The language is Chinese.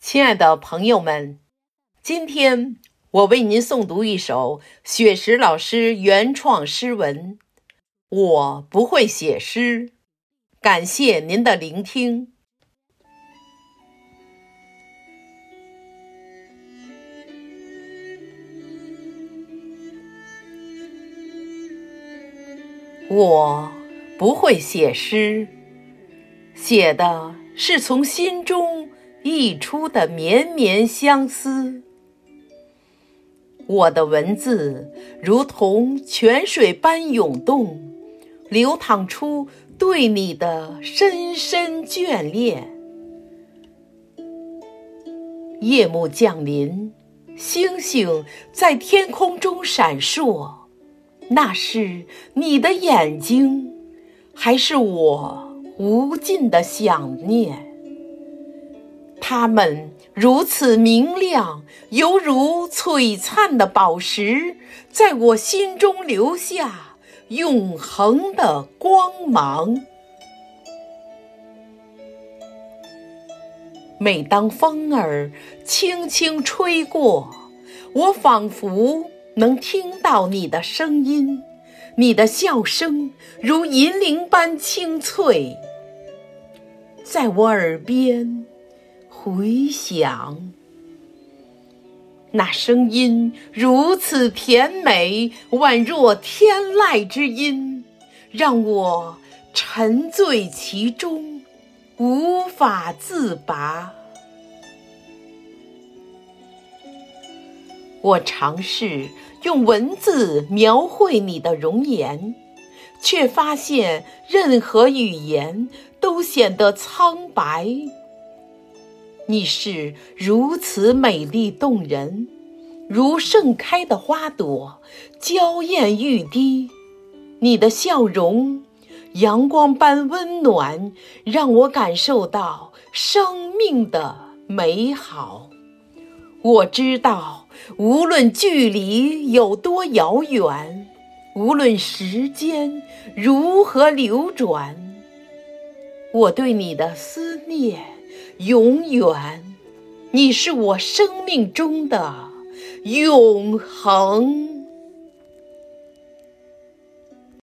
亲爱的朋友们，今天我为您诵读一首雪石老师原创诗文。我不会写诗，感谢您的聆听。我不会写诗，写的是从心中溢出的绵绵相思。我的文字如同泉水般涌动，流淌出对你的深深眷恋。夜幕降临，星星在天空中闪烁。那是你的眼睛，还是我无尽的想念？它们如此明亮，犹如璀璨的宝石，在我心中留下永恒的光芒。每当风儿轻轻吹过，我仿佛……能听到你的声音，你的笑声如银铃般清脆，在我耳边回响。那声音如此甜美，宛若天籁之音，让我沉醉其中，无法自拔。我尝试用文字描绘你的容颜，却发现任何语言都显得苍白。你是如此美丽动人，如盛开的花朵，娇艳欲滴。你的笑容，阳光般温暖，让我感受到生命的美好。我知道。无论距离有多遥远，无论时间如何流转，我对你的思念永远。你是我生命中的永恒。